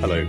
Hello.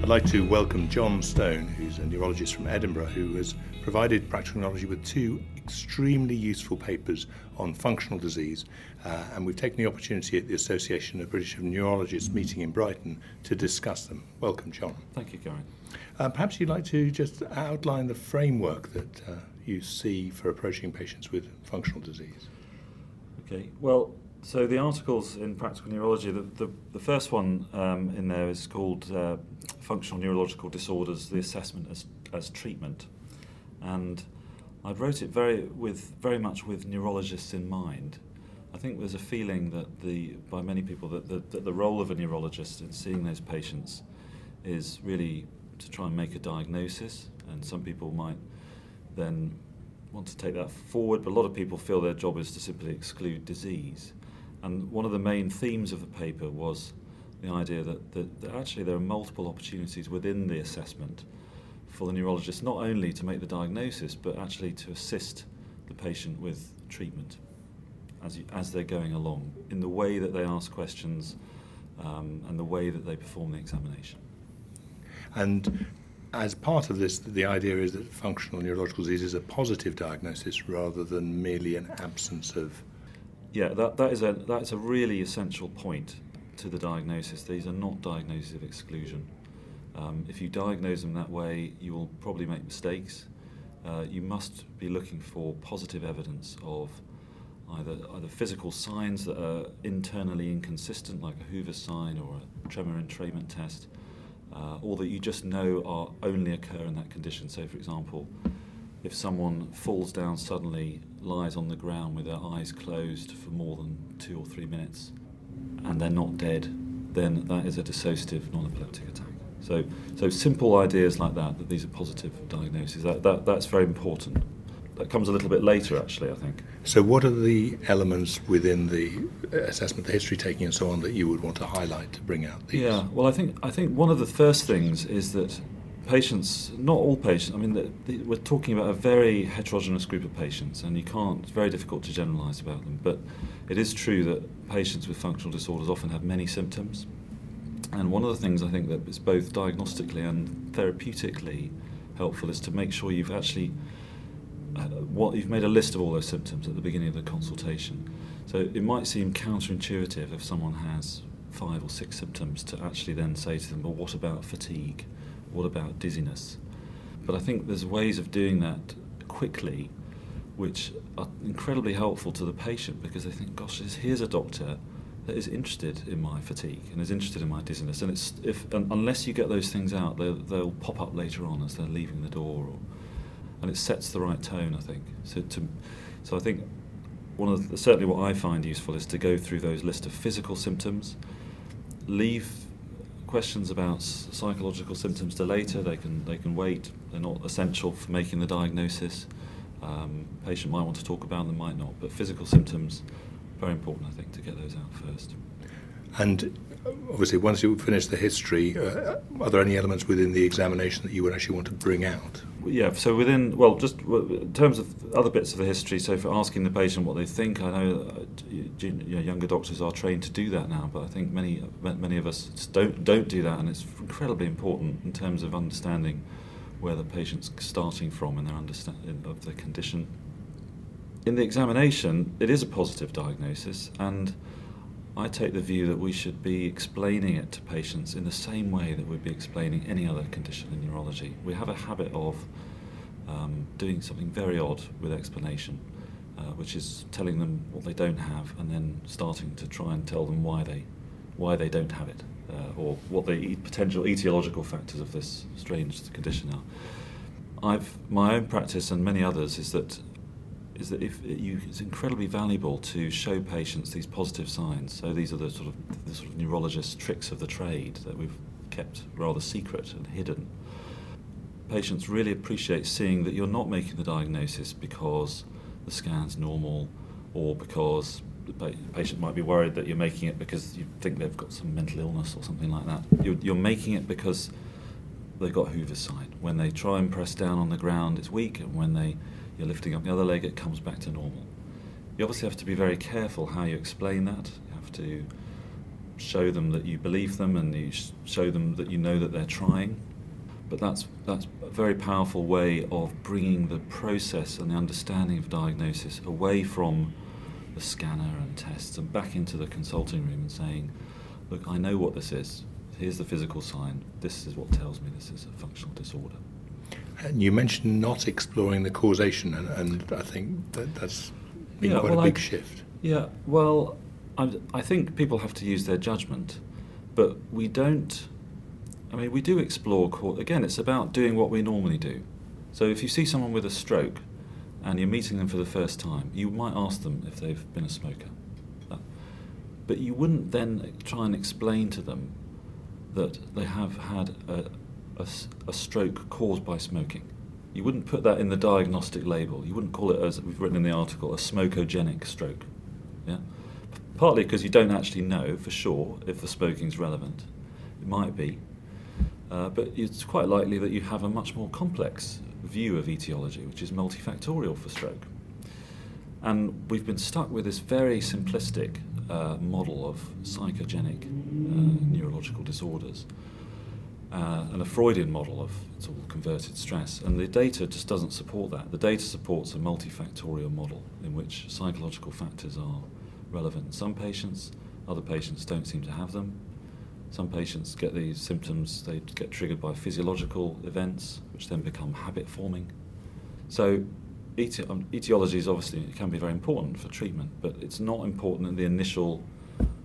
I'd like to welcome Jon Stone, who's a neurologist from Edinburgh, who has provided practical neurology with two extremely useful papers on functional disease. Uh, and we've taken the opportunity at the Association of British Neurologists meeting in Brighton to discuss them. Welcome, Jon. Thank you, Gary. Uh, perhaps you'd like to just outline the framework that uh, you see for approaching patients with functional disease. Okay, well, so the articles in Practical Neurology, the, the, the first one um, in there is called uh, Functional Neurological Disorders, the Assessment as, as Treatment. And I wrote it very, with, very much with neurologists in mind. I think there's a feeling that the, by many people that the, that the role of a neurologist in seeing those patients is really to try and make a diagnosis, and some people might then want to take that forward, but a lot of people feel their job is to simply exclude disease. And one of the main themes of the paper was the idea that, that, that actually there are multiple opportunities within the assessment for the neurologist not only to make the diagnosis but actually to assist the patient with treatment as, you, as they're going along in the way that they ask questions um, and the way that they perform the examination. And as part of this, the idea is that functional neurological disease is a positive diagnosis rather than merely an absence of yeah, that, that is a that's a really essential point to the diagnosis. These are not diagnoses of exclusion. Um, if you diagnose them that way, you will probably make mistakes. Uh, you must be looking for positive evidence of either either physical signs that are internally inconsistent, like a Hoover sign or a tremor entrainment test, uh, or that you just know are only occur in that condition. So, for example, if someone falls down suddenly, lies on the ground with their eyes closed for more than two or three minutes, and they're not dead, then that is a dissociative non-epileptic attack. So, so simple ideas like that, that these are positive diagnoses, that, that, that's very important. That comes a little bit later, actually, I think. So, what are the elements within the uh, assessment, the history taking, and so on, that you would want to highlight to bring out these? Yeah, well, I think I think one of the first things is that patients, not all patients, I mean, the, the, we're talking about a very heterogeneous group of patients, and you can't, it's very difficult to generalise about them. But it is true that patients with functional disorders often have many symptoms. And one of the things I think that is both diagnostically and therapeutically helpful is to make sure you've actually uh, what you've made a list of all those symptoms at the beginning of the consultation. So it might seem counterintuitive if someone has five or six symptoms to actually then say to them, well, what about fatigue? What about dizziness? But I think there's ways of doing that quickly which are incredibly helpful to the patient because they think, gosh, here's a doctor that is interested in my fatigue and is interested in my dizziness. And it's if unless you get those things out, they'll, they'll pop up later on as they're leaving the door, or, and it sets the right tone. I think so. To, so I think one of the, certainly what I find useful is to go through those list of physical symptoms, leave questions about psychological symptoms to later. They can they can wait. They're not essential for making the diagnosis. Um, patient might want to talk about them, might not. But physical symptoms, very important, I think, to get those out first. And obviously, once you finish the history, uh, are there any elements within the examination that you would actually want to bring out? Yeah, so within, well, just in terms of other bits of the history, so for asking the patient what they think, I know, uh, younger doctors are trained to do that now, but I think many many of us don't don't do that, and it's incredibly important in terms of understanding where the patient's starting from and their understanding of the condition. In the examination, it is a positive diagnosis, and I take the view that we should be explaining it to patients in the same way that we'd be explaining any other condition in neurology. We have a habit of um, doing something very odd with explanation, uh, which is telling them what they don't have and then starting to try and tell them why they, why they don't have it, uh, or what the potential etiological factors of this strange condition are. I've, my own practice and many others is that is that if you, it's incredibly valuable to show patients these positive signs. So these are the sort of the sort of neurologist tricks of the trade that we've kept rather secret and hidden. Patients really appreciate seeing that you're not making the diagnosis because the scan's normal or because the patient might be worried that you're making it because you think they've got some mental illness or something like that. You're, you're making it because they've got Hoover's sign. When they try and press down on the ground, it's weak, and when they you're lifting up the other leg, it comes back to normal. You obviously have to be very careful how you explain that. You have to show them that you believe them and you show them that you know that they're trying. But that's, that's a very powerful way of bringing the process and the understanding of diagnosis away from the scanner and tests and back into the consulting room and saying, look, I know what this is. Here's the physical sign. This is what tells me this is a functional disorder. And you mentioned not exploring the causation, and, and I think that that's been yeah, quite well, a big I, shift. Yeah, well, I, I think people have to use their judgment, but we don't. I mean, we do explore. Again, it's about doing what we normally do. So if you see someone with a stroke and you're meeting them for the first time, you might ask them if they've been a smoker. But you wouldn't then try and explain to them that they have had a, a, a stroke caused by smoking. You wouldn't put that in the diagnostic label. You wouldn't call it, as we've written in the article, a smokogenic stroke. Yeah? Partly because you don't actually know for sure if the smoking's relevant. It might be. Uh, but it's quite likely that you have a much more complex view of etiology, which is multifactorial for stroke. And we've been stuck with this very simplistic uh, model of psychogenic uh, neurological disorders uh, and a Freudian model of sort of converted stress. And the data just doesn't support that. The data supports a multifactorial model in which psychological factors are relevant in some patients, other patients don't seem to have them. Some patients get these symptoms, they get triggered by physiological events, which then become habit forming. So, eti- um, etiology is obviously can be very important for treatment, but it's not important in the initial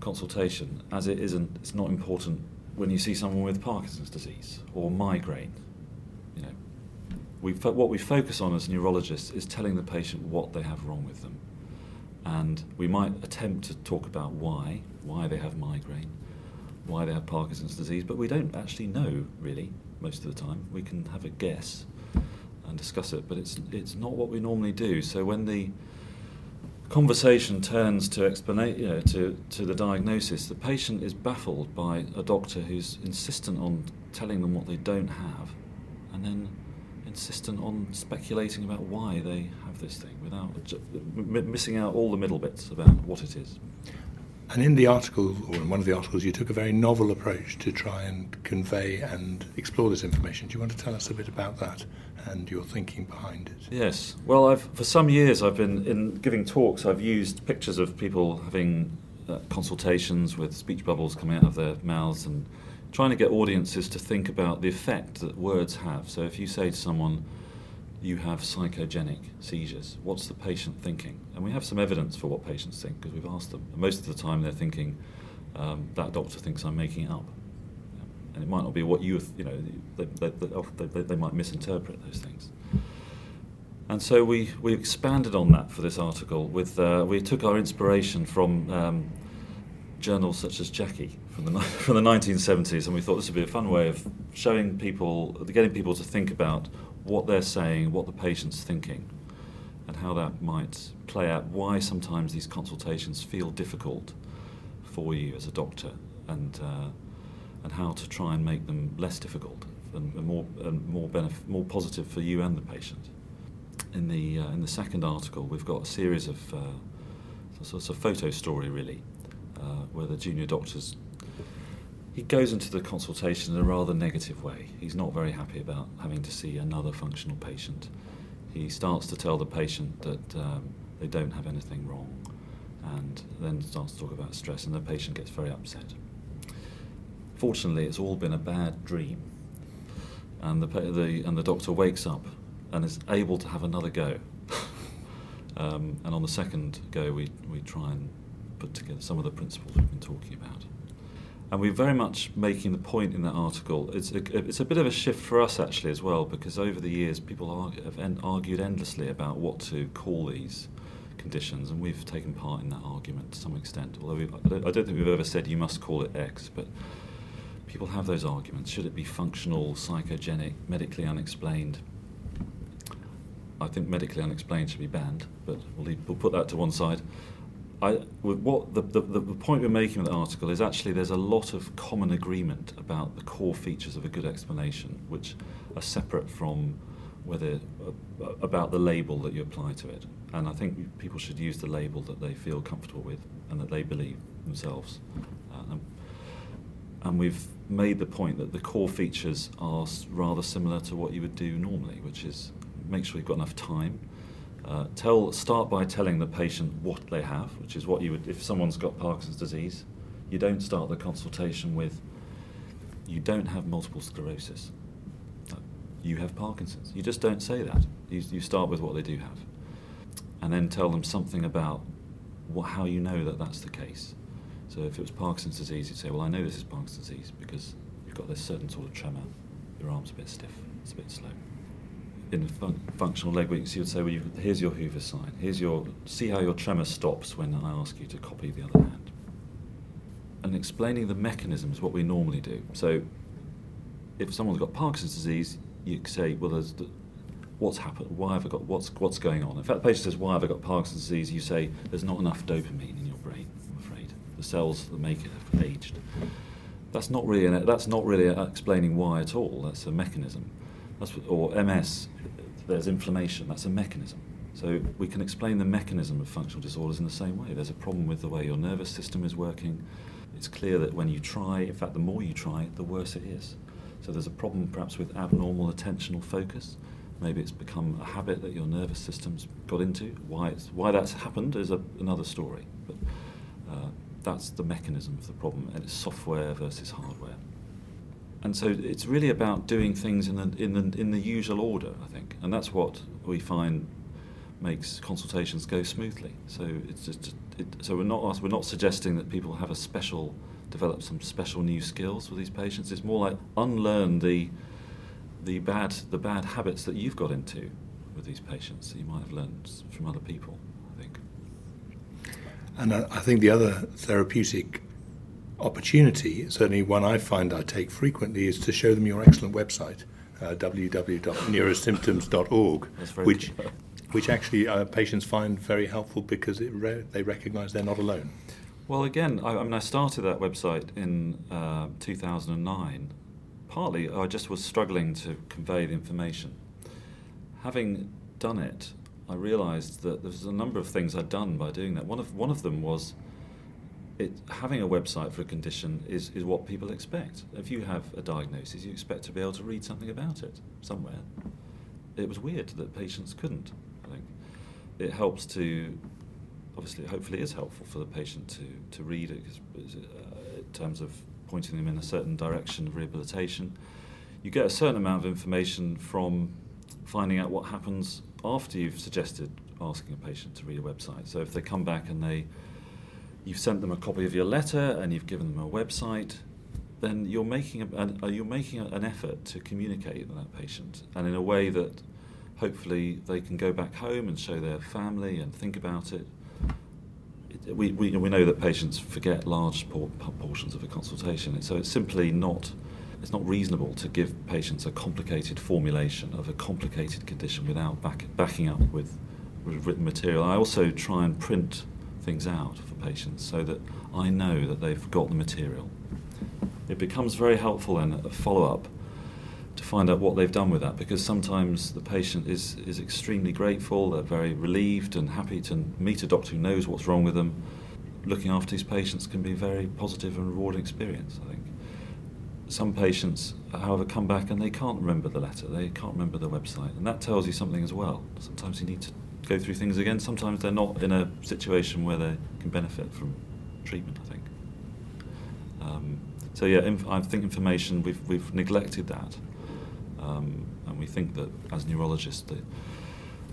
consultation, as it isn't. It's not important when you see someone with Parkinson's disease or migraine. You know, we fo- what we focus on as neurologists is telling the patient what they have wrong with them and we might attempt to talk about why, why they have migraine, why they have Parkinson's disease, but we don't actually know really most of the time. We can have a guess and discuss it, but it's it's not what we normally do. So when the conversation turns to explanation, you know, to, to the diagnosis, the patient is baffled by a doctor who's insistent on telling them what they don't have, and then insistent on speculating about why they have this thing without missing out all the middle bits about what it is. And in the article, or in one of the articles, you took a very novel approach to try and convey and explore this information. Do you want to tell us a bit about that and your thinking behind it? Yes. Well, I've, for some years, I've been in giving talks. I've used pictures of people having uh, consultations with speech bubbles coming out of their mouths and trying to get audiences to think about the effect that words have. So if you say to someone, you have psychogenic seizures, what's the patient thinking? And we have some evidence for what patients think because we've asked them. And most of the time they're thinking, um, that doctor thinks I'm making it up. And it might not be what you, you know, they, they, they, they might misinterpret those things. And so we, we expanded on that for this article. With uh, we took our inspiration from um, journals such as Jackie from the from the 1970s, and we thought this would be a fun way of showing people, getting people to think about what they're saying, what the patient's thinking, and how that might play out. Why sometimes these consultations feel difficult for you as a doctor, and uh, and how to try and make them less difficult and, and more and more benef- more positive for you and the patient. In the uh, in the second article, we've got a series of uh, so it's a photo story really uh, where the junior doctors he goes into the consultation in a rather negative way. He's not very happy about having to see another functional patient. He starts to tell the patient that um, they don't have anything wrong, and then starts to talk about stress, and the patient gets very upset. Fortunately, it's all been a bad dream, and the, the and the doctor wakes up and is able to have another go. um, and on the second go, we we try and put together some of the principles we've been talking about. And we're very much making the point in that article. It's a, it's a bit of a shift for us actually as well, because over the years people argue, have en- argued endlessly about what to call these conditions, and we've taken part in that argument to some extent. Although I don't, I don't think we've ever said you must call it X, but people have those arguments. Should it be functional, psychogenic, medically unexplained? I think medically unexplained should be banned, but we'll, leave, we'll put that to one side. I, what the, the, the point we're making with the article is actually there's a lot of common agreement about the core features of a good explanation, which are separate from whether uh, about the label that you apply to it. And I think people should use the label that they feel comfortable with and that they believe themselves. Uh, and we've made the point that the core features are rather similar to what you would do normally, which is make sure you've got enough time. Uh, tell, start by telling the patient what they have, which is what you would, if someone's got Parkinson's disease, you don't start the consultation with, you don't have multiple sclerosis. You have Parkinson's. You just don't say that. You, you start with what they do have. And then tell them something about what, how you know that that's the case. So if it was Parkinson's disease, you'd say, well, I know this is Parkinson's disease because you've got this certain sort of tremor. Your arm's a bit stiff, it's a bit slow. In fun- functional leg weakness, you would say, well, here's your Hoover sign. Here's your, see how your tremor stops when I ask you to copy the other hand. And explaining the mechanisms, what we normally do. So if someone's got Parkinson's disease, you say, well, there's the, what's happened? Why have I got what's what's going on? In fact, the patient says, why have I got Parkinson's disease? You say, there's not enough dopamine in your brain I'm afraid. the cells that make it have aged. That's not really an, that's not really explaining why at all. That's a mechanism. Or MS. There's inflammation. That's a mechanism. So we can explain the mechanism of functional disorders in the same way. There's a problem with the way your nervous system is working. It's clear that when you try, in fact, the more you try, the worse it is. So there's a problem perhaps with abnormal attentional focus. Maybe it's become a habit that your nervous system's got into. Why, it's, why that's happened is a, another story. But uh, that's the mechanism of the problem, and it's software versus hardware. And so it's really about doing things in the, in the, in the usual order, I think, and that's what we find makes consultations go smoothly. So it's just it, so we're not we're not suggesting that people have a special develop some special new skills for these patients. It's more like unlearn the the bad the bad habits that you've got into with these patients that you might have learned from other people. I think. And I think the other therapeutic opportunity, certainly one I find I take frequently, is to show them your excellent website, uh, www.neurosymptoms.org, which, which actually uh, patients find very helpful because re- they recognise they're not alone. Well, again, I, I, mean, I started that website in uh, 2009. Partly, I just was struggling to convey the information. Having done it, I realised that there was a number of things I'd done by doing that. One of one of them was it having a website for a condition is, is what people expect. If you have a diagnosis, you expect to be able to read something about it somewhere. It was weird that patients couldn't. I think it helps to obviously, hopefully, it is helpful for the patient to to read it uh, in terms of pointing them in a certain direction of rehabilitation. You get a certain amount of information from finding out what happens after you've suggested asking a patient to read a website. So if they come back and they you've sent them a copy of your letter and you've given them a website, then you're making a, uh, you're making an effort to communicate with that patient and in a way that hopefully they can go back home and show their family and think about it. it we, we, we know that patients forget large portions of a consultation, so it's simply not it's not reasonable to give patients a complicated formulation of a complicated condition without back, backing up with, with written material. I also try and print things out for patients so that I know that they've got the material. It becomes very helpful in a follow up to find out what they've done with that because sometimes the patient is, is extremely grateful, they're very relieved and happy to meet a doctor who knows what's wrong with them. Looking after these patients can be a very positive and rewarding experience, I think some patients, however, come back and they can't remember the letter, they can't remember the website, and that tells you something as well. Sometimes you need to go through things again. Sometimes they're not in a situation where they can benefit from treatment. I think. Um, so yeah, inf- I think information we've we've neglected that, um, and we think that as neurologists that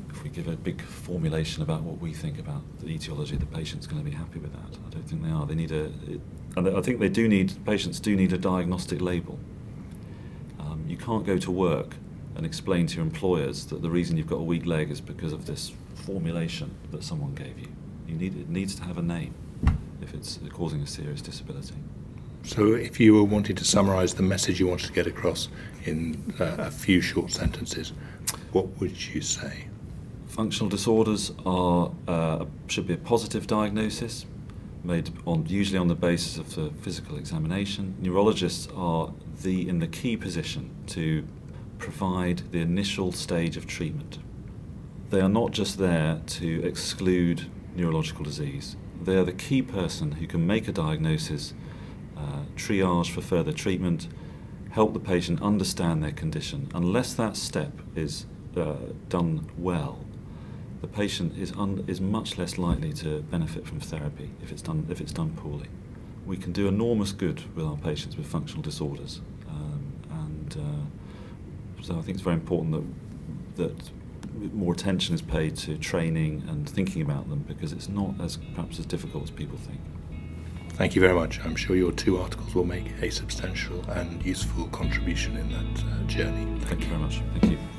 if we give a big formulation about what we think about the etiology, the patient's going to be happy with that. I don't think they are. They need a it, and I think they do need patients do need a diagnostic label. Um, you can't go to work and explain to your employers that the reason you've got a weak leg is because of this formulation that someone gave you. You need it needs to have a name if it's causing a serious disability. So, if you were wanting to summarise the message you wanted to get across in uh, a few short sentences, what would you say? Functional disorders are uh, should be a positive diagnosis made on usually on the basis of the physical examination. Neurologists are the in the key position to provide the initial stage of treatment. They are not just there to exclude neurological disease, they are the key person who can make a diagnosis, uh, triage for further treatment, help the patient understand their condition. Unless that step is uh, done well, the patient is, un- is much less likely to benefit from therapy if it's done, if it's done poorly. We can do enormous good with our patients with functional disorders. Um, and uh, so I think it's very important that, that more attention is paid to training and thinking about them because it's not as perhaps as difficult as people think. Thank you very much. I'm sure your two articles will make a substantial and useful contribution in that uh, journey. Thank, Thank you very much. Thank you.